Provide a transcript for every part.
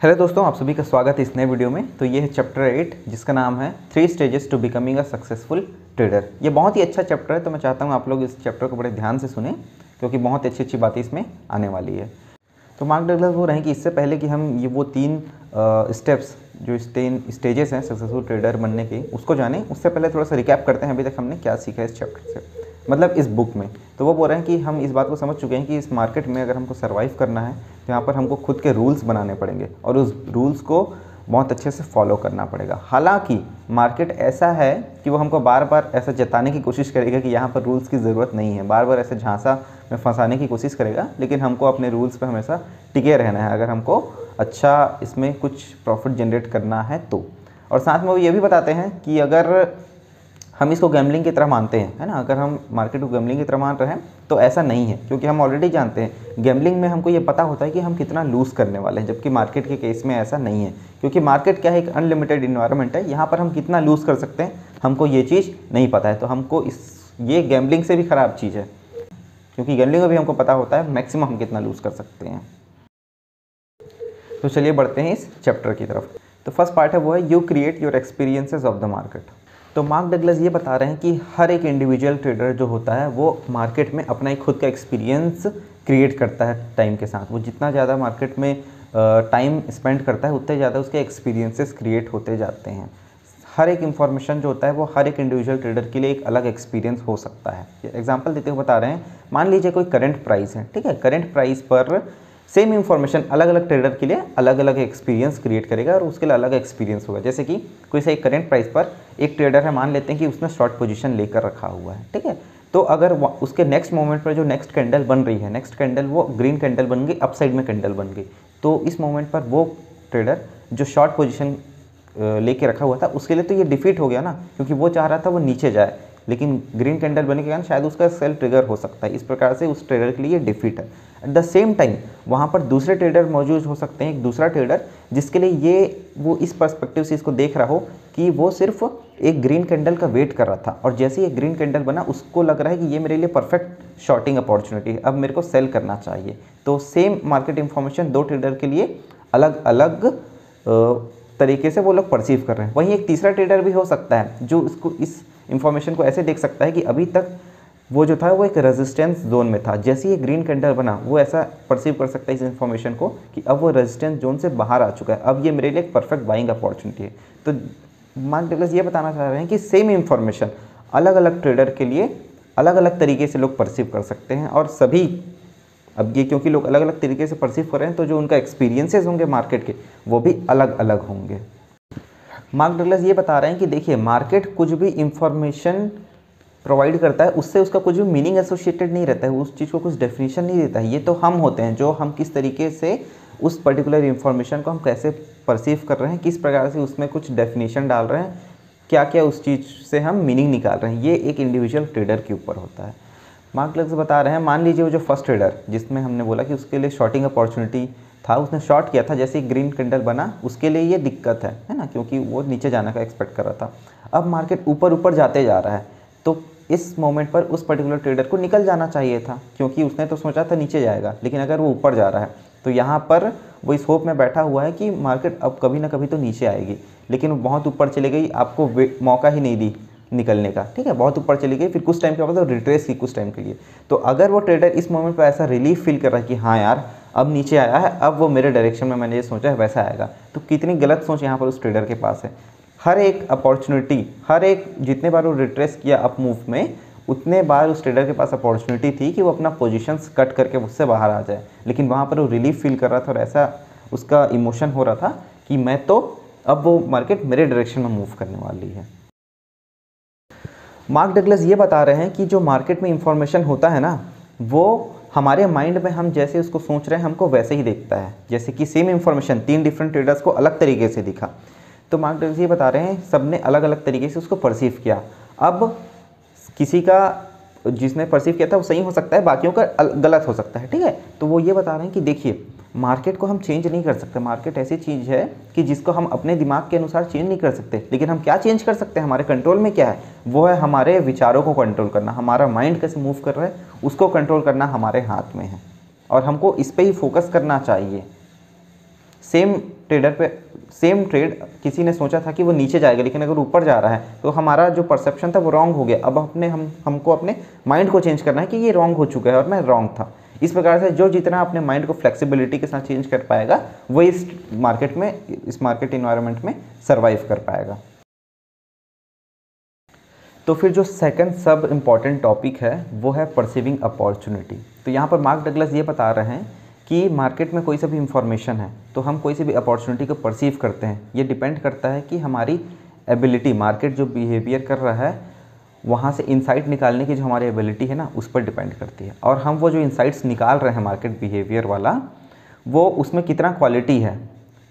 Hello दोस्तों, आप सभी का स्वागत है इस नए वीडियो में। तो ये है चैप्टर एट जिसका नाम है three stages to becoming a successful trader ये बहुत ही अच्छा चैप्टर है तो मैं चाहता हूँ आप लोग इस चैप्टर को बड़े ध्यान से सुने, क्योंकि बहुत अच्छी अच्छी बातें इसमें आने वाली है। तो मार्क डगलस वो रहे कि इससे पहले कि हम ये वो तीन स्टेप्स जो तीन स्टेजेस हैं सक्सेसफुल ट्रेडर बनने के, उसको जाने, उससे पहले थोड़ा सा रिकैप करते हैं अभी तक हमने क्या सीखा है इस चैप्टर से। मतलब इस बुक में। तो वो बोल रहे हैं कि हम इस बात को समझ चुके हैं कि इस मार्केट में अगर हमको सर्वाइव करना है तो यहाँ पर हमको खुद के रूल्स बनाने पड़ेंगे और उस रूल्स को बहुत अच्छे से फॉलो करना पड़ेगा। हालाँकि मार्केट ऐसा है कि वो हमको बार बार ऐसा जताने की कोशिश करेगा कि यहाँ पर रूल्स की ज़रूरत नहीं है। बार बार ऐसे झांसा में फंसाने की कोशिश करेगा, लेकिन हमको अपने रूल्स पर हमेशा टिके रहना है। अगर हमको अच्छा इसमें कुछ प्रॉफिट जनरेट करना है तो। और साथ में वो ये भी बताते हैं कि अगर हम इसको गैमलिंग की तरह मानते हैं, है ना? अगर हम मार्केट को गैमलिंग की तरह मान रहे हैं तो ऐसा नहीं है, क्योंकि हम ऑलरेडी जानते हैं गैमलिंग में हमको ये पता होता है कि हम कितना लूज़ करने वाले हैं, जबकि मार्केट के केस में ऐसा नहीं है, क्योंकि मार्केट क्या है, एक अनलिमिटेड इन्वायरमेंट है, यहाँ पर हम कितना लूज़ कर सकते हैं, हमको ये चीज़ नहीं पता है तो हमको इस, ये गैमलिंग से भी ख़राब चीज़ है, क्योंकि गैमलिंग में भी हमको पता होता है मैक्सिमम हम कितना लूज़ कर सकते हैं। तो चलिए बढ़ते हैं इस चैप्टर की तरफ़। तो फ़र्स्ट पार्ट है वो है you create your experiences of the market तो मार्क डगलस ये बता रहे हैं कि हर एक इंडिविजुअल ट्रेडर जो होता है, वो मार्केट में अपना एक खुद का एक्सपीरियंस क्रिएट करता है टाइम के साथ। वो जितना ज़्यादा मार्केट में टाइम स्पेंड करता है, उतने ज़्यादा उसके एक्सपीरियंसेस क्रिएट होते जाते हैं। हर एक इन्फॉर्मेशन जो होता है, वो हर एक इंडिविजुअल ट्रेडर के लिए एक अलग एक्सपीरियंस हो सकता है। एग्ज़ाम्पल देते हुए बता रहे हैं, मान लीजिए कोई करंट प्राइस है, ठीक है? करंट प्राइस पर सेम इन्फॉर्मेशन अलग अलग ट्रेडर के लिए अलग अलग एक्सपीरियंस क्रिएट करेगा और उसके लिए अलग एक्सपीरियंस होगा। जैसे कि कोई सही करेंट प्राइस पर एक ट्रेडर है, मान लेते हैं कि उसने शॉर्ट पोजीशन लेकर रखा हुआ है, ठीक है? तो अगर उसके नेक्स्ट मोमेंट पर जो नेक्स्ट कैंडल बन रही है नेक्स्ट कैंडल वो ग्रीन कैंडल बन गई अपसाइड में कैंडल बन गई तो इस मोमेंट पर वो ट्रेडर जो शॉर्ट पोजिशन लेके रखा हुआ था, उसके लिए तो ये डिफीट हो गया ना, क्योंकि वो चाह रहा था वो नीचे जाए। लेकिन ग्रीन कैंडल बनने के कारण शायद उसका सेल ट्रिगर हो सकता है। इस प्रकार से उस ट्रेडर के लिए डिफीट है। एट द सेम टाइम वहाँ पर दूसरे ट्रेडर मौजूद हो सकते हैं, एक दूसरा ट्रेडर जिसके लिए ये, वो इस पर्सपेक्टिव से इसको देख रहा हो कि वो सिर्फ़ एक ग्रीन कैंडल का वेट कर रहा था। और जैसे ही ग्रीन कैंडल बना, उसको लग रहा है कि ये मेरे लिए परफेक्ट शॉर्टिंग अपॉर्चुनिटी है। अब मेरे को सेल करना चाहिए। तो सेम मार्केट इन्फॉर्मेशन दो ट्रेडर के लिए अलग अलग तरीके से वो लोग परसीव कर रहे हैं। वहीं एक तीसरा ट्रेडर भी हो सकता है, जो इसको, इस इंफॉर्मेशन को ऐसे देख सकता है कि अभी तक वो जो था, वो एक रेजिस्टेंस जोन में था। जैसे ही ग्रीन कैंडल बना, वो ऐसा परसीव कर सकता है इस इन्फॉर्मेशन को कि अब वो रेजिस्टेंस जोन से बाहर आ चुका है। अब ये मेरे लिए एक परफेक्ट बाइंग अपॉर्चुनिटी है। तो मार्क डगलस ये बताना चाह रहे हैं कि सेम इन्फॉर्मेशन अलग अलग ट्रेडर के लिए अलग अलग तरीके से लोग परसीव कर सकते हैं और सभी, अब ये क्योंकि लोग अलग अलग तरीके से परसीव कर रहे हैं तो जो उनका एक्सपीरियंसेस होंगे मार्केट के, वो भी अलग अलग होंगे। मार्क डगलस ये बता रहे हैं कि देखिए मार्केट कुछ भी इंफॉर्मेशन प्रोवाइड करता है, उससे उसका कुछ भी मीनिंग एसोसिएटेड नहीं रहता है, उस चीज़ को कुछ डेफिनेशन नहीं देता है। ये तो हम होते हैं, जो हम किस तरीके से उस पर्टिकुलर इन्फॉर्मेशन को हम कैसे परसीव कर रहे हैं, किस प्रकार से उसमें कुछ डेफिनेशन डाल रहे हैं क्या क्या उस चीज़ से हम मीनिंग निकाल रहे हैं, ये एक इंडिविजुअल ट्रेडर के ऊपर होता है। मार्क लग्स बता रहे हैं, मान लीजिए वो जो फ़र्स्ट ट्रेडर जिसमें हमने बोला कि उसके लिए शॉर्टिंग अपॉर्चुनिटी था, उसने शॉर्ट किया था, जैसे ग्रीन कैंडल बना, उसके लिए ये दिक्कत है है ना? क्योंकि वो नीचे जाने का एक्सपेक्ट कर रहा था। अब मार्केट ऊपर ऊपर जाते जा रहा है तो इस मोमेंट पर उस पर्टिकुलर ट्रेडर को निकल जाना चाहिए था, क्योंकि उसने तो सोचा था नीचे जाएगा, लेकिन अगर वो ऊपर जा रहा है तो यहाँ पर वो इस होप में बैठा हुआ है कि मार्केट अब कभी ना कभी तो नीचे आएगी, लेकिन वो बहुत ऊपर चली गई, आपको मौका ही नहीं दी निकलने का, ठीक है, बहुत ऊपर चली गई, फिर कुछ टाइम के बाद रिट्रेस की कुछ टाइम के लिए। तो अगर वो ट्रेडर इस मोमेंट पर ऐसा रिलीफ फील कर रहा है कि हाँ यार, अब नीचे आया है, अब वो मेरे डायरेक्शन में मैंने ये सोचा है, वैसा आएगा। तो कितनी गलत सोच यहाँ पर उस ट्रेडर के पास है। हर एक अपॉर्चुनिटी हर एक जितने बार वो रिट्रेस किया अप मूव में, उतने बार उस ट्रेडर के पास अपॉर्चुनिटी थी कि वो अपना पोजीशंस कट करके उससे बाहर आ जाए। लेकिन वहाँ पर वो रिलीफ फील कर रहा था और ऐसा उसका इमोशन हो रहा था कि मैं तो अब वो मार्केट मेरे डायरेक्शन में मूव करने वाली है। मार्क डगलस ये बता रहे हैं कि जो मार्केट में इंफॉर्मेशन होता है ना, वो हमारे माइंड में हम जैसे उसको सोच रहे हैं, हमको वैसे ही देखता है। जैसे कि सेम इन्फॉर्मेशन तीन डिफरेंट ट्रेडर्स को अलग तरीके से दिखा। तो मार्क डगलस ये बता रहे हैं सबने अलग अलग तरीके से उसको परसीव किया। अब किसी का जिसने परसीव किया था वो सही हो सकता है, बाकियों का गलत हो सकता है, ठीक है? तो वो ये बता रहे हैं कि देखिए मार्केट को हम चेंज नहीं कर सकते। मार्केट ऐसी चीज़ है कि जिसको हम अपने दिमाग के अनुसार चेंज नहीं कर सकते। लेकिन हम क्या चेंज कर सकते हैं? हमारे कंट्रोल में क्या है? वो है हमारे विचारों को कंट्रोल करना। हमारा माइंड कैसे मूव कर रहा है, उसको कंट्रोल करना हमारे हाथ में है। और हमको इस पर ही फोकस करना चाहिए। सेम ट्रेडर पे सेम ट्रेड किसी ने सोचा था कि वो नीचे जाएगा, लेकिन अगर ऊपर जा रहा है तो हमारा जो परसेप्शन था वो रॉन्ग हो गया। अब अपने हम, हमको अपने माइंड को चेंज करना है कि ये रॉन्ग हो चुका है और मैं रॉन्ग था। इस प्रकार से जो जितना अपने माइंड को फ्लेक्सिबिलिटी के साथ चेंज कर पाएगा, वो इस मार्केट में, इस मार्केट इन्वायरमेंट में सर्वाइव कर पाएगा। तो फिर जो सेकंड सब इंपॉर्टेंट टॉपिक है, वो है परसिविंग अपॉर्चुनिटी तो यहाँ पर मार्क डगलस ये बता रहे हैं कि मार्केट में कोई सा भी इंफॉर्मेशन है तो हम कोई सी भी अपॉर्चुनिटी को परसीव करते हैं। ये डिपेंड करता है कि हमारी एबिलिटी मार्केट जो बिहेवियर कर रहा है, वहाँ से इंसाइट निकालने की जो हमारी एबिलिटी है ना, उस पर डिपेंड करती है। और हम वो जो इंसाइट्स निकाल रहे हैं मार्केट बिहेवियर वाला, वो उसमें कितना क्वालिटी है,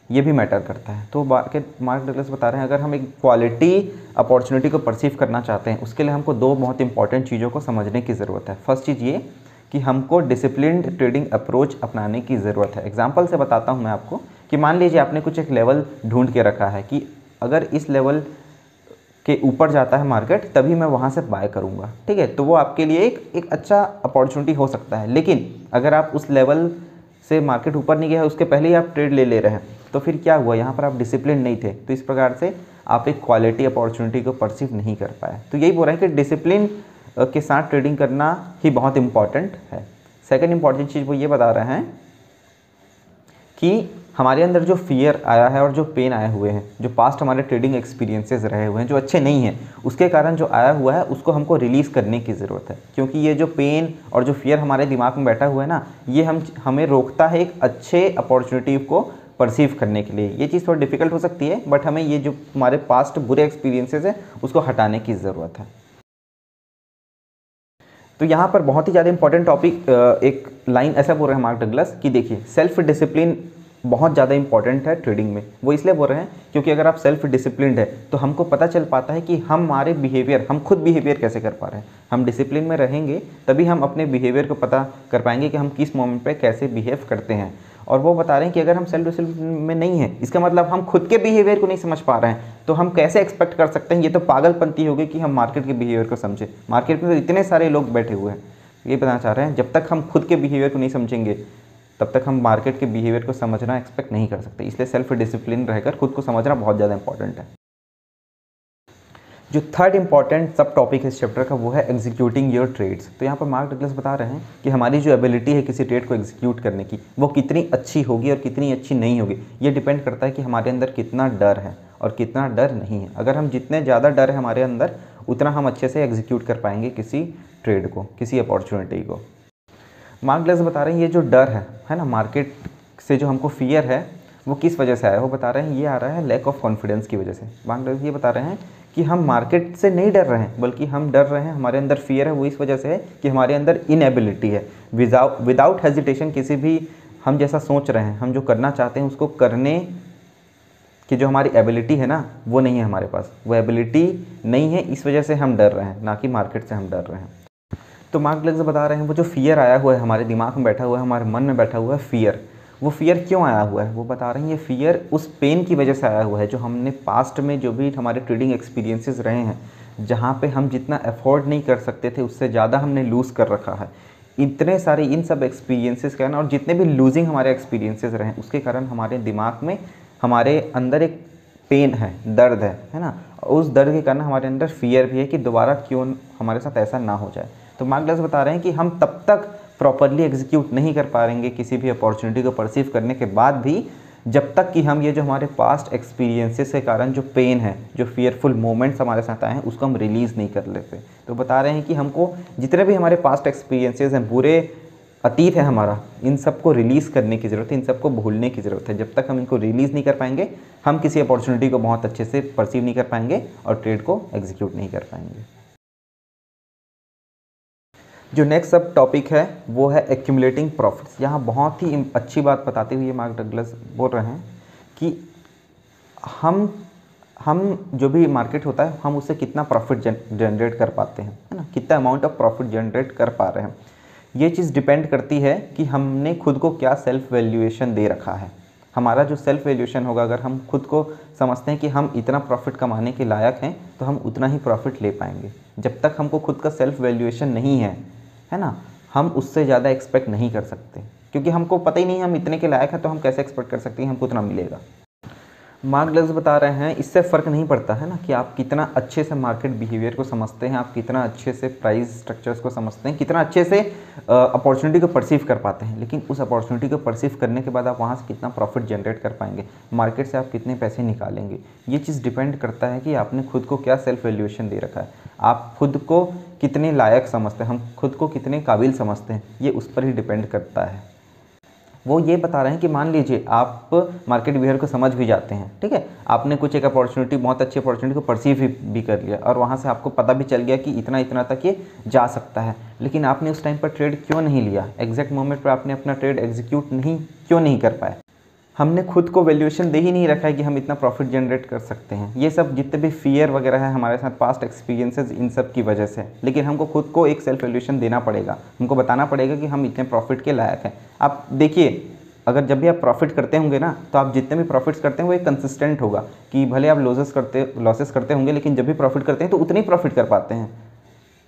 ये भी मैटर करता है। तो मार्केट मार्क डगलस बता रहे हैं, अगर हम एक क्वालिटी अपॉर्चुनिटी को परसीव करना चाहते हैं, उसके लिए हमको दो बहुत इंपॉर्टेंट चीज़ों को समझने की ज़रूरत है। फ़र्स्ट चीज़ ये कि हमको डिसिप्लिन ट्रेडिंग अप्रोच अपनाने की ज़रूरत है। एग्ज़ाम्पल से बताता हूँ मैं आपको कि मान लीजिए आपने कुछ एक लेवल ढूंढ के रखा है कि अगर इस लेवल के ऊपर जाता है मार्केट तभी मैं वहाँ से बाय करूँगा। ठीक है? तो वो आपके लिए एक एक अच्छा अपॉर्चुनिटी हो सकता है। लेकिन अगर आप उस लेवल से मार्केट ऊपर नहीं गया है उसके पहले ही आप ट्रेड ले ले रहे हैं तो फिर क्या हुआ? यहाँ पर आप डिसिप्लिन नहीं थे। तो इस प्रकार से आप एक क्वालिटी अपॉर्चुनिटी को परसीव नहीं कर पाए। तो यही बोल रहे हैं कि डिसिप्लिन के साथ ट्रेडिंग करना ही बहुत इंपॉर्टेंट है। सेकेंड इंपॉर्टेंट चीज़ वो ये बता रहे हैं कि हमारे अंदर जो फियर आया है और जो पेन आए हुए हैं, जो पास्ट हमारे ट्रेडिंग एक्सपीरियंसेस रहे हुए हैं, जो अच्छे नहीं हैं, उसके कारण जो आया हुआ है, उसको हमको रिलीज़ करने की ज़रूरत है। क्योंकि ये जो पेन और जो फियर हमारे दिमाग में बैठा हुआ है ना, ये हम, हमें रोकता है एक अच्छे अपॉर्चुनिटी को परसीव करने के लिए। ये चीज़ थोड़ी डिफ़िकल्ट हो सकती है बट हमें ये जो हमारे पास्ट बुरे एक्सपीरियंसेस हैं, उसको हटाने की ज़रूरत है। तो यहाँ पर बहुत ही ज़्यादा इंपॉर्टेंट टॉपिक एक लाइन ऐसा बोल रहे हैं मार्क डगलस कि देखिए सेल्फ डिसिप्लिन बहुत ज़्यादा इंपॉर्टेंट है ट्रेडिंग में। वो इसलिए बोल रहे हैं क्योंकि अगर आप सेल्फ डिसिप्लिन है तो हमको पता चल पाता है कि हम हमारे बिहेवियर हम खुद बिहेवियर कैसे कर पा रहे हैं। हम डिसिप्लिन में रहेंगे, तभी हम अपने बिहेवियर को पता कर पाएँगे कि हम किस मोमेंट पर कैसे बिहेव करते हैं। और वो बता रहे हैं कि अगर हम सेल्फ डिसिप्लिन में नहीं है, इसका मतलब हम खुद के बिहेवियर को नहीं समझ पा रहे हैं तो हम कैसे एक्सपेक्ट कर सकते हैं? ये तो पागलपंती होगी कि हम मार्केट के बिहेवियर को समझें। मार्केट में तो इतने सारे लोग बैठे हुए हैं। ये बताना चाह रहे हैं, जब तक हम खुद के बिहेवियर को नहीं समझेंगे, तब तक हम मार्केट के बिहेवियर को समझना एक्सपेक्ट नहीं कर सकते। इसलिए सेल्फ डिसिप्लिन रहकर खुद को समझना बहुत ज़्यादा इंपॉर्टेंट है। जो थर्ड इंपॉर्टेंट सब टॉपिक है इस चैप्टर का, वो है एग्जीक्यूटिंग योर ट्रेड्स तो यहाँ पर मार्क डगलस बता रहे हैं कि हमारी जो एबिलिटी है किसी ट्रेड को एग्जीक्यूट करने की, वो कितनी अच्छी होगी और कितनी अच्छी नहीं होगी, ये डिपेंड करता है कि हमारे अंदर कितना डर है और कितना डर नहीं है। अगर हम जितने ज़्यादा डर है हमारे अंदर, उतना हम अच्छे से एग्जीक्यूट कर पाएँगे किसी ट्रेड को, किसी अपॉर्चुनिटी को। मार्क डगलस बता रहे हैं, ये जो डर है है ना मार्केट से जो हमको फियर है, वो किस वजह से आया वो बता रहे हैं, ये आ रहा है लैक ऑफ़ कॉन्फिडेंस की वजह से। मार्क डगलस ये बता रहे हैं कि हम मार्केट से नहीं डर रहे हैं, बल्कि हम डर रहे हैं, हमारे अंदर फियर है, वो इस वजह से है कि हमारे अंदर इनएबिलिटी है। विदाउट विदाउट हेजिटेशन किसी भी हम जैसा सोच रहे हैं, हम जो करना चाहते हैं, उसको करने की जो हमारी एबिलिटी है ना, वो नहीं है हमारे पास। वो एबिलिटी नहीं है, इस वजह से हम डर रहे हैं, ना कि मार्केट से हम डर रहे हैं। तो मार्क लग्स बता रहे हैं, वो जो फियर आया हुआ है, हमारे दिमाग में बैठा हुआ है, हमारे मन में बैठा हुआ है फियर वो फियर क्यों आया हुआ है? वो बता रहे हैं, ये फियर उस पेन की वजह से आया हुआ है जो हमने पास्ट में जो भी हमारे ट्रेडिंग एक्सपीरियंसेस रहे हैं, जहाँ पे हम जितना अफोर्ड नहीं कर सकते थे, उससे ज़्यादा हमने लूज़ कर रखा है। इतने सारे इन सब एक्सपीरियंसेस के और जितने भी लूजिंग हमारे एक्सपीरियंसेस रहे हैं, उसके कारण हमारे दिमाग में, हमारे अंदर एक पेन है, दर्द है है ना? उस दर्द के कारण हमारे अंदर फियर भी है कि दोबारा क्यों हमारे साथ ऐसा ना हो जाए। तो मार्गदर्श बता रहे हैं कि हम तब तक प्रॉपरली एग्जीक्यूट नहीं कर पाएँगे किसी भी अपॉर्चुनिटी को परसीव करने के बाद भी, जब तक कि हम ये जो हमारे पास्ट एक्सपीरियंसेस के कारण जो पेन है, जो फियरफुल मोमेंट्स हमारे साथ आए हैं, उसको हम रिलीज़ नहीं कर लेते। तो बता रहे हैं कि हमको जितने भी हमारे पास्ट एक्सपीरियंसेस हैं, बुरे अतीत है हमारा, इन सबको रिलीज़ करने की ज़रूरत है इन सबको भूलने की ज़रूरत है। जब तक हम इनको रिलीज़ नहीं कर पाएँगे, हम किसी अपॉर्चुनिटी को बहुत अच्छे से परसीव नहीं कर पाएँगे और ट्रेड को एग्जीक्यूट नहीं कर पाएँगे। जो नेक्स्ट सब टॉपिक है, वो है एक्यूमुलेटिंग प्रॉफिट्स यहाँ बहुत ही अच्छी बात बताते हुए मार्क डगलस बोल रहे हैं कि हम हम जो भी मार्केट होता है, हम उससे कितना प्रॉफिट जनरेट कर पाते हैं, है ना? कितना अमाउंट ऑफ़ प्रॉफिट जनरेट कर पा रहे हैं। ये चीज़ डिपेंड करती है कि हमने खुद को क्या सेल्फ वैल्यूएशन दे रखा है। हमारा जो सेल्फ वैल्यूएशन होगा, अगर हम खुद को समझते हैं कि हम इतना प्रॉफिट कमाने के लायक हैं तो हम उतना ही प्रॉफिट ले पाएँगे। जब तक हमको खुद का सेल्फ वैल्यूएशन नहीं है है ना? हम उससे ज़्यादा एक्सपेक्ट नहीं कर सकते। क्योंकि हमको पता ही नहीं हम इतने के लायक हैं तो हम कैसे एक्सपेक्ट कर सकते हैं? हमको उतना मिलेगा। मार्क डग्लस बता रहे हैं, इससे फ़र्क नहीं पड़ता, है ना, कि आप कितना अच्छे से मार्केट बिहेवियर को समझते हैं, आप कितना अच्छे से प्राइस स्ट्रक्चर्स को समझते हैं, कितना अच्छे से अपॉर्चुनिटी को परसीव कर पाते हैं। लेकिन उस अपॉर्चुनिटी को परसीव करने के बाद आप वहाँ से कितना प्रॉफिट जनरेट कर पाएँगे? मार्केट से आप कितने पैसे निकालेंगे? ये चीज़ डिपेंड करता है कि आपने खुद को क्या सेल्फ वैल्यूएशन दे रखा है। आप खुद को कितने लायक समझते हैं हम खुद को कितने काबिल समझते हैं ये उस पर ही डिपेंड करता है। वो ये बता रहे हैं कि मान लीजिए आप मार्केट बिहेवियर को समझ भी जाते हैं ठीक है? आपने कुछ एक अपॉर्चुनिटी बहुत अच्छी अपॉर्चुनिटी को परसीव भी, भी कर लिया और वहाँ से आपको पता भी चल गया कि इतना इतना तक ये जा सकता है। लेकिन आपने उस टाइम पर ट्रेड क्यों नहीं लिया? एग्जैक्ट मोमेंट पर आपने अपना ट्रेड एग्जीक्यूट नहीं क्यों नहीं कर पाए? हमने खुद को वैल्यूएशन दे ही नहीं रखा है कि हम इतना प्रॉफिट जनरेट कर सकते हैं। ये सब जितने भी फियर वगैरह है हमारे साथ पास्ट एक्सपीरियंसेस इन सब की वजह से। लेकिन हमको खुद को एक सेल्फ वैल्यूएशन देना पड़ेगा। हमको बताना पड़ेगा कि हम इतने प्रॉफिट के लायक हैं। आप देखिए अगर जब भी आप प्रॉफिट करते होंगे ना तो आप जितने भी प्रॉफिट्स करते हैं वो एक कंसिस्टेंट होगा कि भले आप लॉसेस करते लॉसेस करते होंगे लेकिन जब भी प्रॉफिट करते हैं तो उतने ही प्रॉफिट कर पाते हैं।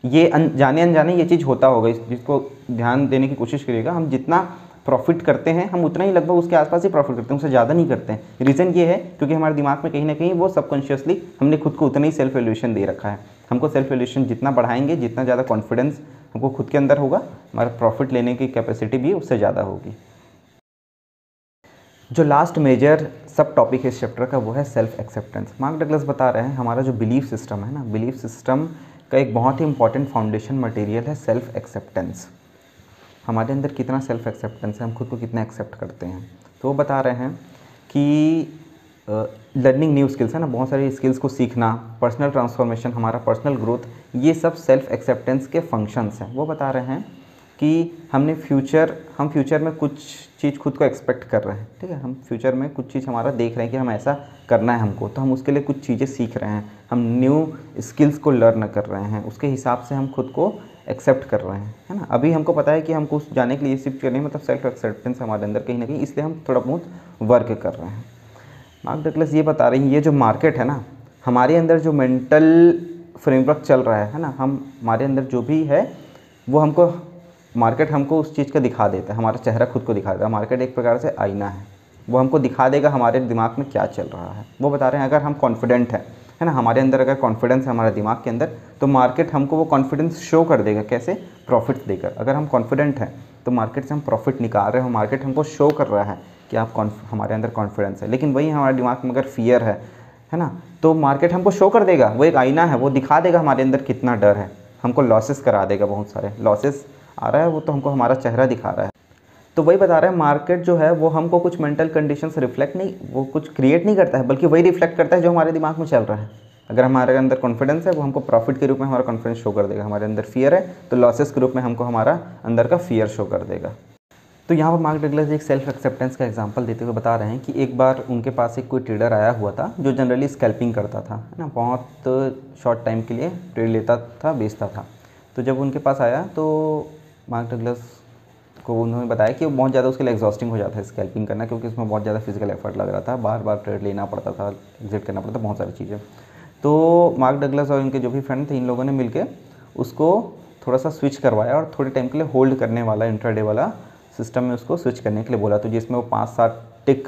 ये अन, जाने अनजाने ये चीज़ होता होगा। जिसको ध्यान देने की कोशिश करिएगा हम जितना प्रॉफिट करते हैं, हम उतना ही लगभग उसके आसपास ही प्रॉफिट करते हैं उससे ज़्यादा नहीं करते हैं। रीज़न ये है, क्योंकि हमारे दिमाग में कहीं ना कहीं वो सबकॉन्शियसली हमने खुद को उतना ही सेल्फ वैल्यूशन दे रखा है। हमको सेल्फ वैल्यूशन जितना बढ़ाएँगे, जितना ज़्यादा कॉन्फिडेंस हमको खुद के अंदर होगा, हमारा प्रॉफिट लेने की कैपेसिटी भी उससे ज़्यादा होगी। जो लास्ट मेजर सब टॉपिक है इस चैप्टर का, वो है सेल्फ एक्सेप्टेंस मार्क डगलस बता रहे हैं, हमारा जो बिलीफ सिस्टम है ना बिलीफ सिस्टम का एक बहुत ही इंपॉर्टेंट फाउंडेशन मटेरियल है सेल्फ एक्सेप्टेंस हमारे अंदर कितना सेल्फ एक्सेप्टेंस है, हम खुद को कितना एक्सेप्ट करते हैं। तो वो बता रहे हैं कि लर्निंग न्यू स्किल्स है ना, बहुत सारी स्किल्स को सीखना पर्सनल ट्रांसफॉर्मेशन हमारा पर्सनल ग्रोथ ये सब सेल्फ एक्सेप्टेंस के फ़ंक्शंस हैं। वो बता रहे हैं कि हमने फ्यूचर हम फ्यूचर में कुछ चीज़ खुद को एक्सपेक्ट कर रहे हैं, ठीक है? हम फ्यूचर में कुछ चीज़ हमारा देख रहे हैं कि हम ऐसा करना है हमको तो हम उसके लिए कुछ चीज़ें सीख रहे हैं। हम न्यू स्किल्स को लर्न कर रहे हैं, उसके हिसाब से हम खुद को एक्सेप्ट कर रहे हैं, है ना? अभी हमको पता है कि हमको उस जाने के लिए शिफ्ट करनी मतलब सेल्फ एक्सेप्टेंस हमारे अंदर कहीं ना कहीं इसलिए हम थोड़ा बहुत वर्क कर रहे हैं। मार्क डकलस ये बता रही हैं, ये जो मार्केट है ना, हमारे अंदर जो मेंटल फ्रेमवर्क चल रहा है है ना? हम, हमारे अंदर जो भी है, वो हमको मार्केट हमको उस चीज़ का दिखा देता है, हमारा चेहरा खुद को दिखा देता है। मार्केट एक प्रकार से आईना है, वो हमको दिखा देगा हमारे दिमाग में क्या चल रहा है। वो बता रहे हैं, अगर हम कॉन्फिडेंट हैं है ना? हमारे अंदर अगर कॉन्फिडेंस है हमारे दिमाग के अंदर तो मार्केट हमको वो कॉन्फिडेंस शो कर देगा कैसे? प्रॉफिट देकर। अगर हम कॉन्फिडेंट हैं तो मार्केट से हम प्रॉफिट निकाल रहे हो। मार्केट हमको शो कर रहा है कि आप हमारे अंदर कॉन्फिडेंस है। लेकिन वही हमारे दिमाग में अगर फियर है है ना? तो मार्केट हमको शो कर देगा। वो एक आईना है, वो दिखा देगा हमारे अंदर कितना डर है। हमको लॉसेस करा देगा बहुत सारे। लॉसेस आ रहा है, वो तो हमको हमारा चेहरा दिखा रहा है। तो वही बता रहे हैं मार्केट जो है, वो हमको कुछ मेंटल कंडीशन से रिफ्लेक्ट नहीं, वो कुछ क्रिएट नहीं करता है, बल्कि वही रिफ्लेक्ट करता है जो हमारे दिमाग में चल रहा है। अगर हमारे अंदर कॉन्फिडेंस है, वो हमको प्रॉफिट के रूप में हमारा कॉन्फिडेंस शो कर देगा। हमारे अंदर फियर है तो लॉसेस के रूप में हमको हमारा अंदर का फियर शो कर देगा। तो यहाँ पर मार्क डगलस एक सेल्फ एक्सेप्टेंस का एग्जांपल देते हुए बता रहे हैं कि एक बार उनके पास एक कोई ट्रेडर आया हुआ था, जो जनरली स्कैल्पिंग करता था, है ना? बहुत शॉर्ट टाइम के लिए ट्रेड लेता था, बेचता था। तो जब उनके पास आया तो मार्क डगलस को उन्होंने बताया कि बहुत ज़्यादा उसके लिए एग्जॉस्टिंग हो जाता है स्कैल्पिंग करना, क्योंकि उसमें बहुत ज़्यादा फ़िज़िकल एफर्ट लग रहा था। बार बार ट्रेड लेना पड़ता था एग्जिट करना पड़ता था, बहुत सारी चीज़ें। तो मार्क डगलस और इनके जो भी फ्रेंड थे, इन लोगों ने मिलकर उसको थोड़ा सा स्विच करवाया और थोड़े टाइम के लिए होल्ड करने वाला इंटरडे वाला सिस्टम में उसको स्विच करने के लिए बोला। तो जिसमें वो पाँच सात टिक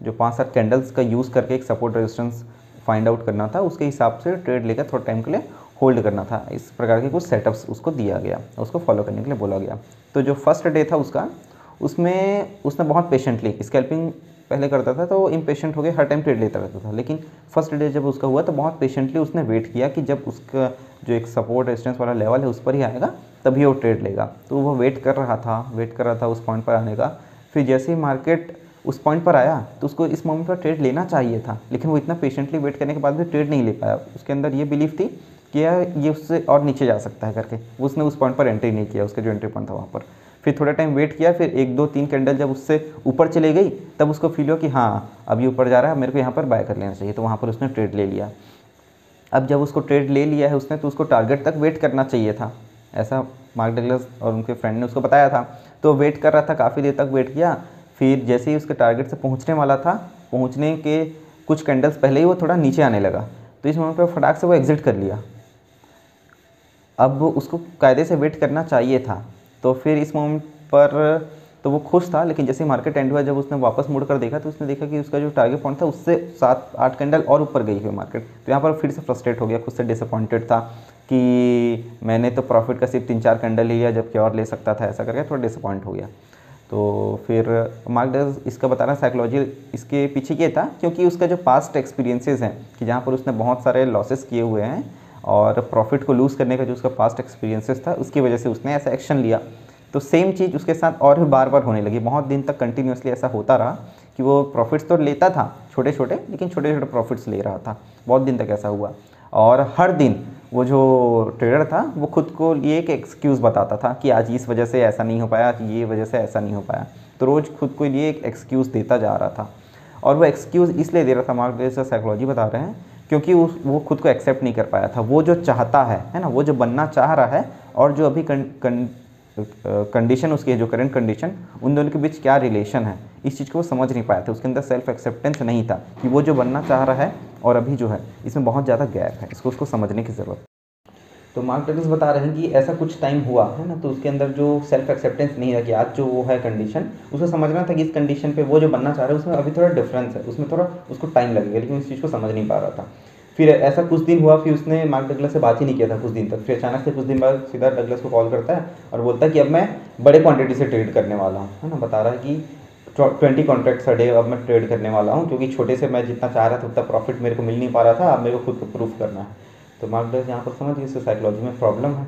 जो पाँच सात कैंडल्स का यूज़ करके एक सपोर्ट रेजिस्टेंस फाइंड आउट करना था, उसके हिसाब से ट्रेड लेकर थोड़ा टाइम के लिए होल्ड करना था। इस प्रकार के कुछ सेटअप्स उसको दिया गया, उसको फॉलो करने के लिए बोला गया। तो जो फ़र्स्ट डे था उसका, उसमें उसने बहुत पेशेंटली स्कैल्पिंग पहले करता था तो वो इम्पेशेंट हो गया हर टाइम ट्रेड लेता रहता था। लेकिन फ़र्स्ट डे जब उसका हुआ तो बहुत पेशेंटली उसने वेट किया कि जब उसका जो एक सपोर्ट रेजिस्टेंस वाला लेवल है उस पर ही आएगा, तभी वो ट्रेड लेगा। तो वो वेट कर रहा था वेट कर रहा था उस पॉइंट पर आने का। फिर जैसे ही मार्केट उस पॉइंट पर आया तो उसको इस मोमेंट पर ट्रेड लेना चाहिए था, लेकिन वो इतना पेशेंटली वेट करने के बाद भी ट्रेड नहीं ले पाया। उसके अंदर ये बिलीफ थी कि यार ये उससे और नीचे जा सकता है करके। उसने उस पॉइंट पर एंट्री नहीं किया, उसका जो एंट्री पॉइंट था वहाँ पर। फिर थोड़ा टाइम वेट किया, फिर एक, दो, तीन कैंडल जब उससे ऊपर चले गई, तब उसको फील हो कि हाँ अभी ऊपर जा रहा है मेरे को यहाँ पर बाय कर लेना चाहिए। तो वहाँ पर उसने ट्रेड ले लिया। अब जब उसको ट्रेड ले लिया है उसने तो उसको टारगेट तक वेट करना चाहिए था। ऐसा मार्क डगलस और उनके फ्रेंड ने उसको बताया था। तो वेट कर रहा था, काफ़ी देर तक वेट किया। फिर जैसे ही उसके टारगेट से पहुँचने वाला था, पहुँचने के कुछ कैंडल्स पहले ही वो थोड़ा नीचे आने लगा। तो इस मोमेंट पर फटाक से वो एग्ज़िट कर लिया। अब उसको कायदे से वेट करना चाहिए था। तो फिर इस मोमेंट पर तो वो खुश था, लेकिन जैसे मार्केट एंड हुआ, जब उसने वापस मुड़ कर देखा तो उसने देखा कि उसका जो टारगेट पॉइंट था, उससे सात आठ कैंडल और ऊपर गई हुई मार्केट तो यहाँ पर फिर से फ्रस्ट्रेट हो गया, खुद से डिसअपॉइंटेड था कि मैंने तो प्रॉफिट का सिर्फ़ तीन चार कैंडल लिया, जबकि और ले सकता था, ऐसा करके थोड़ा डिसअपॉइंट हो गया। तो फिर मार्क इसका बताना साइकोलॉजी इसके पीछे ये था, क्योंकि उसका जो पास्ट एक्सपीरियंसेस हैं, कि जहाँ पर उसने बहुत सारे लॉसेस किए हुए हैं और प्रॉफिट को लूज़ करने का जो उसका पास्ट एक्सपीरियंसेस था, उसकी वजह से उसने ऐसा एक्शन लिया। तो सेम चीज़ उसके साथ और भी बार बार होने लगी। बहुत दिन तक कंटिन्यूसली ऐसा होता रहा कि वो प्रॉफिट्स तो लेता था छोटे छोटे लेकिन छोटे छोटे प्रॉफिट्स ले रहा था। बहुत दिन तक ऐसा हुआ। और हर दिन वो जो ट्रेडर था, वो खुद को लिए एक एक्सक्यूज़ बताता था कि आज इस वजह से ऐसा नहीं हो पाया ये वजह से ऐसा नहीं हो पाया। तो रोज़ खुद को लिए एक एक्सक्यूज़ देता जा रहा था। और वो एक्सक्यूज़ इसलिए दे रहा था मार्क साइकोलॉजी बता रहे हैं क्योंकि उस, वो खुद को एक्सेप्ट नहीं कर पाया था। वो जो चाहता है है ना, वो जो बनना चाह रहा है और जो अभी कंडीशन उसकी है, जो करंट कंडीशन उन दोनों के बीच क्या रिलेशन है, इस चीज़ को वो समझ नहीं पाया था। उसके अंदर सेल्फ एक्सेप्टेंस नहीं था कि वो जो बनना चाह रहा है और अभी जो है, इसमें बहुत ज़्यादा गैप है। इसको, उसको समझने की ज़रूरत तो मार्क डगलस बता रहे हैं कि ऐसा कुछ टाइम हुआ, है ना? तो उसके अंदर जो सेल्फ एक्सेप्टेंस नहीं कि आज जो वो है कंडीशन उसको समझना था कि इस कंडीशन पे वो जो बनना चाह रहा है, उसमें अभी थोड़ा डिफरेंस है। उसमें थोड़ा उसको टाइम लगेगा, लेकिन उस चीज़ को समझ नहीं पा रहा था। फिर ऐसा कुछ दिन हुआ, फिर उसने मार्क डगलस से बात ही नहीं किया था कुछ दिन तक। फिर अचानक से कुछ दिन बाद सीधा डगलस को कॉल करता है और बोलता है कि अब मैं बड़े क्वांटिटी से ट्रेड करने वाला हूँ, है ना? बता रहा है कि ट्वेंटी कॉन्ट्रैक्ट्स अ डे अब मैं ट्रेड करने वाला हूँ, क्योंकि छोटे से मैं जितना चाह रहा था, उतना प्रॉफिट मेरे को मिल नहीं पा रहा था। अब मेरे को खुद को प्रूफ करना है। तो मार्कडस यहाँ पर समझ गए साइकोलॉजी में प्रॉब्लम है।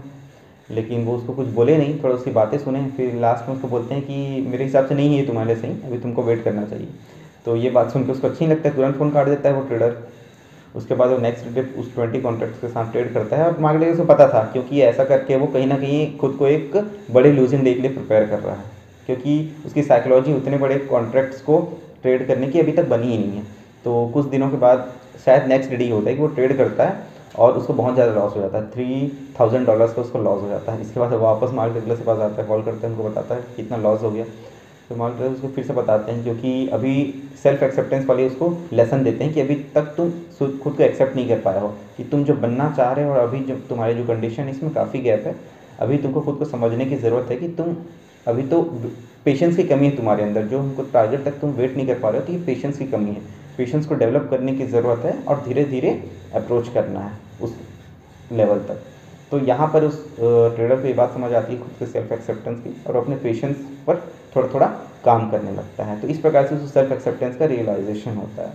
लेकिन वो उसको कुछ बोले नहीं, थोड़ा उसकी बातें सुने, फिर लास्ट में उसको बोलते हैं कि मेरे हिसाब से नहीं है तुम्हारे सही, अभी तुमको वेट करना चाहिए। तो ये बात सुन के उसको अच्छी नहीं लगता है, तुरंत फ़ोन काट देता है वो ट्रेडर उसके बाद वो नेक्स्ट डे उस ट्वेंटी कॉन्ट्रैक्ट्स के साथ ट्रेड करता है और मार्केट को पता था, क्योंकि ऐसा करके वो कहीं ना कहीं खुद को एक बड़े लूजिंग डे के लिए प्रिपेयर कर रहा है। क्योंकि उसकी साइकोलॉजी उतने बड़े कॉन्ट्रैक्ट्स को ट्रेड करने की अभी तक बनी ही नहीं है। तो कुछ दिनों के बाद शायद नेक्स्ट डे ही होता है कि वो ट्रेड करता है। और उसको बहुत ज़्यादा लॉस हो जाता है। थ्री थाउज़ेंड डॉलर्स का उसको लॉस हो जाता है। इसके बाद वापस मार्क डगलस के पास आता है कॉल करते हैं, उनको बताता है कितना लॉस हो गया। तो मार्क डगलस उसको फिर से बताते हैं क्योंकि अभी सेल्फ एक्सेप्टेंस वाले उसको लेसन देते हैं कि अभी तक तुम खुद को एक्सेप्ट नहीं कर पाए हो। कि तुम जो बनना चाह रहे हो और अभी जो तुम्हारी जो कंडीशन है, इसमें काफ़ी गैप है। अभी तुमको खुद को समझने की ज़रूरत है कि तुम, अभी तो पेशेंस की कमी है तुम्हारे अंदर। जो हमको टारगेट तक तुम वेट नहीं कर पा रहे हो तो ये पेशेंस की कमी है। पेशेंस को डेवलप करने की ज़रूरत है और धीरे धीरे अप्रोच करना है उस लेवल तक। तो यहाँ पर उस ट्रेडर को ये बात समझ आती है खुद के सेल्फ एक्सेप्टेंस की और अपने पेशेंस पर थोड़ा थोड़ा काम करने लगता है। तो इस प्रकार से उस सेल्फ एक्सेप्टेंस का रियलाइजेशन होता है।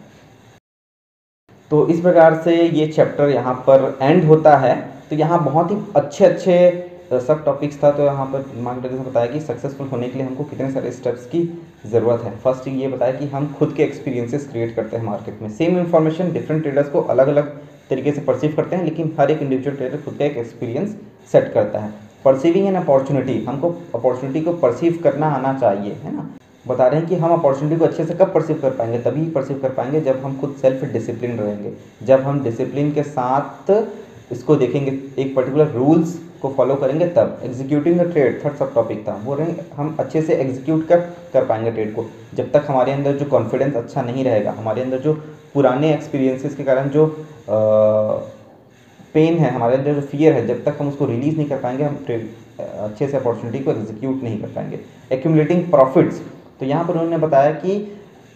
तो इस प्रकार से ये चैप्टर यहाँ पर एंड होता है। तो यहाँ बहुत ही अच्छे अच्छे सब टॉपिक्स था। तो यहाँ पर मार्क डगलस ने बताया कि सक्सेसफुल होने के लिए हमको कितने सारे स्टेप्स की ज़रूरत है। फ़र्स्ट ये बताया कि हम खुद के एक्सपीरियंसेस क्रिएट करते हैं मार्केट में। सेम इन्फॉर्मेशन डिफरेंट ट्रेडर्स को अलग अलग तरीके से परसीव करते हैं, लेकिन हर एक इंडिविजुअल ट्रेडर खुद का एक एक्सपीरियंस सेट करता है। परसीविंग एन अपॉर्चुनिटी हमको अपॉर्चुनिटी को परसीव करना आना चाहिए, है ना? बता रहे हैं कि हम अपॉर्चुनिटी को अच्छे से कब परसीव कर पाएँगे? तभी परसीव कर पाएँगे जब हम खुद सेल्फ डिसिप्लिन रहेंगे। जब हम डिसिप्लिन के साथ इसको देखेंगे, एक पर्टिकुलर रूल्स को फॉलो करेंगे, तब। Executing the trade third sub topic था। वो रहे, हम अच्छे से एग्जीक्यूट कर कर पाएँगे ट्रेड को। जब तक हमारे अंदर जो कॉन्फिडेंस अच्छा नहीं रहेगा, हमारे अंदर जो पुराने एक्सपीरियंसेस के कारण जो पेन है हमारे अंदर, जो फियर है, जब तक हम उसको रिलीज़ नहीं कर पाएँगे, हम अच्छे से अपॉर्चुनिटी को एग्जीक्यूट नहीं कर पाएँगे। एक्यूमुलेटिंग प्रॉफिट्स तो यहाँ पर उन्होंने बताया कि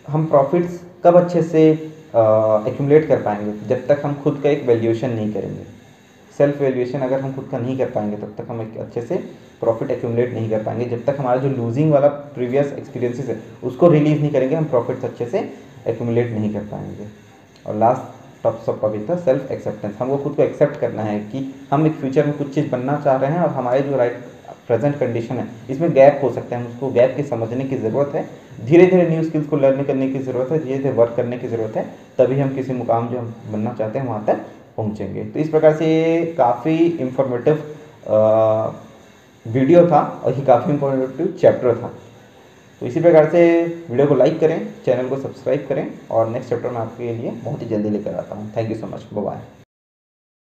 हम प्रॉफिट्स कब अच्छे से एक्यूमुलेट कर पाएँगे? जब तक हम खुद का एक वैल्यूएशन नहीं करेंगे। सेल्फ वैल्यूएशन अगर हम खुद का नहीं कर पाएँगे, तब तक हम एक अच्छे से प्रॉफिट एक्यूमुलेट नहीं कर पाएँगे। जब तक हमारा जो लूजिंग वाला प्रीवियस एक्सपीरियंसेस है, उसको रिलीज़ नहीं करेंगे, हम प्रॉफिट्स अच्छे से एक्यूमुलेट नहीं कर पाएँगे। और लास्ट टॉप सब टॉपिक था सेल्फ एक्सेप्टेंस हमको खुद को एक्सेप्ट करना है कि हम एक फ्यूचर में कुछ चीज़ बनना चाह रहे हैं और हमारे जो राइट प्रेजेंट कंडीशन है, इसमें गैप हो सकता है। उसको गैप के समझने की ज़रूरत है। धीरे धीरे न्यू स्किल्स को लर्न करने की ज़रूरत है। धीरे धीरे वर्क करने की ज़रूरत है। तभी हम किसी मुकाम जो हम बनना चाहते हैं, वहाँ तक पहुँचेंगे। तो इस प्रकार से ये काफ़ी इंफॉर्मेटिव वीडियो था और ये काफ़ी इंफॉर्मेटिव चैप्टर था। तो इसी प्रकार से वीडियो को लाइक करें चैनल को सब्सक्राइब करें और नेक्स्ट चैप्टर में आपके लिए बहुत ही जल्दी लेकर आता हूँ। Thank you so much bye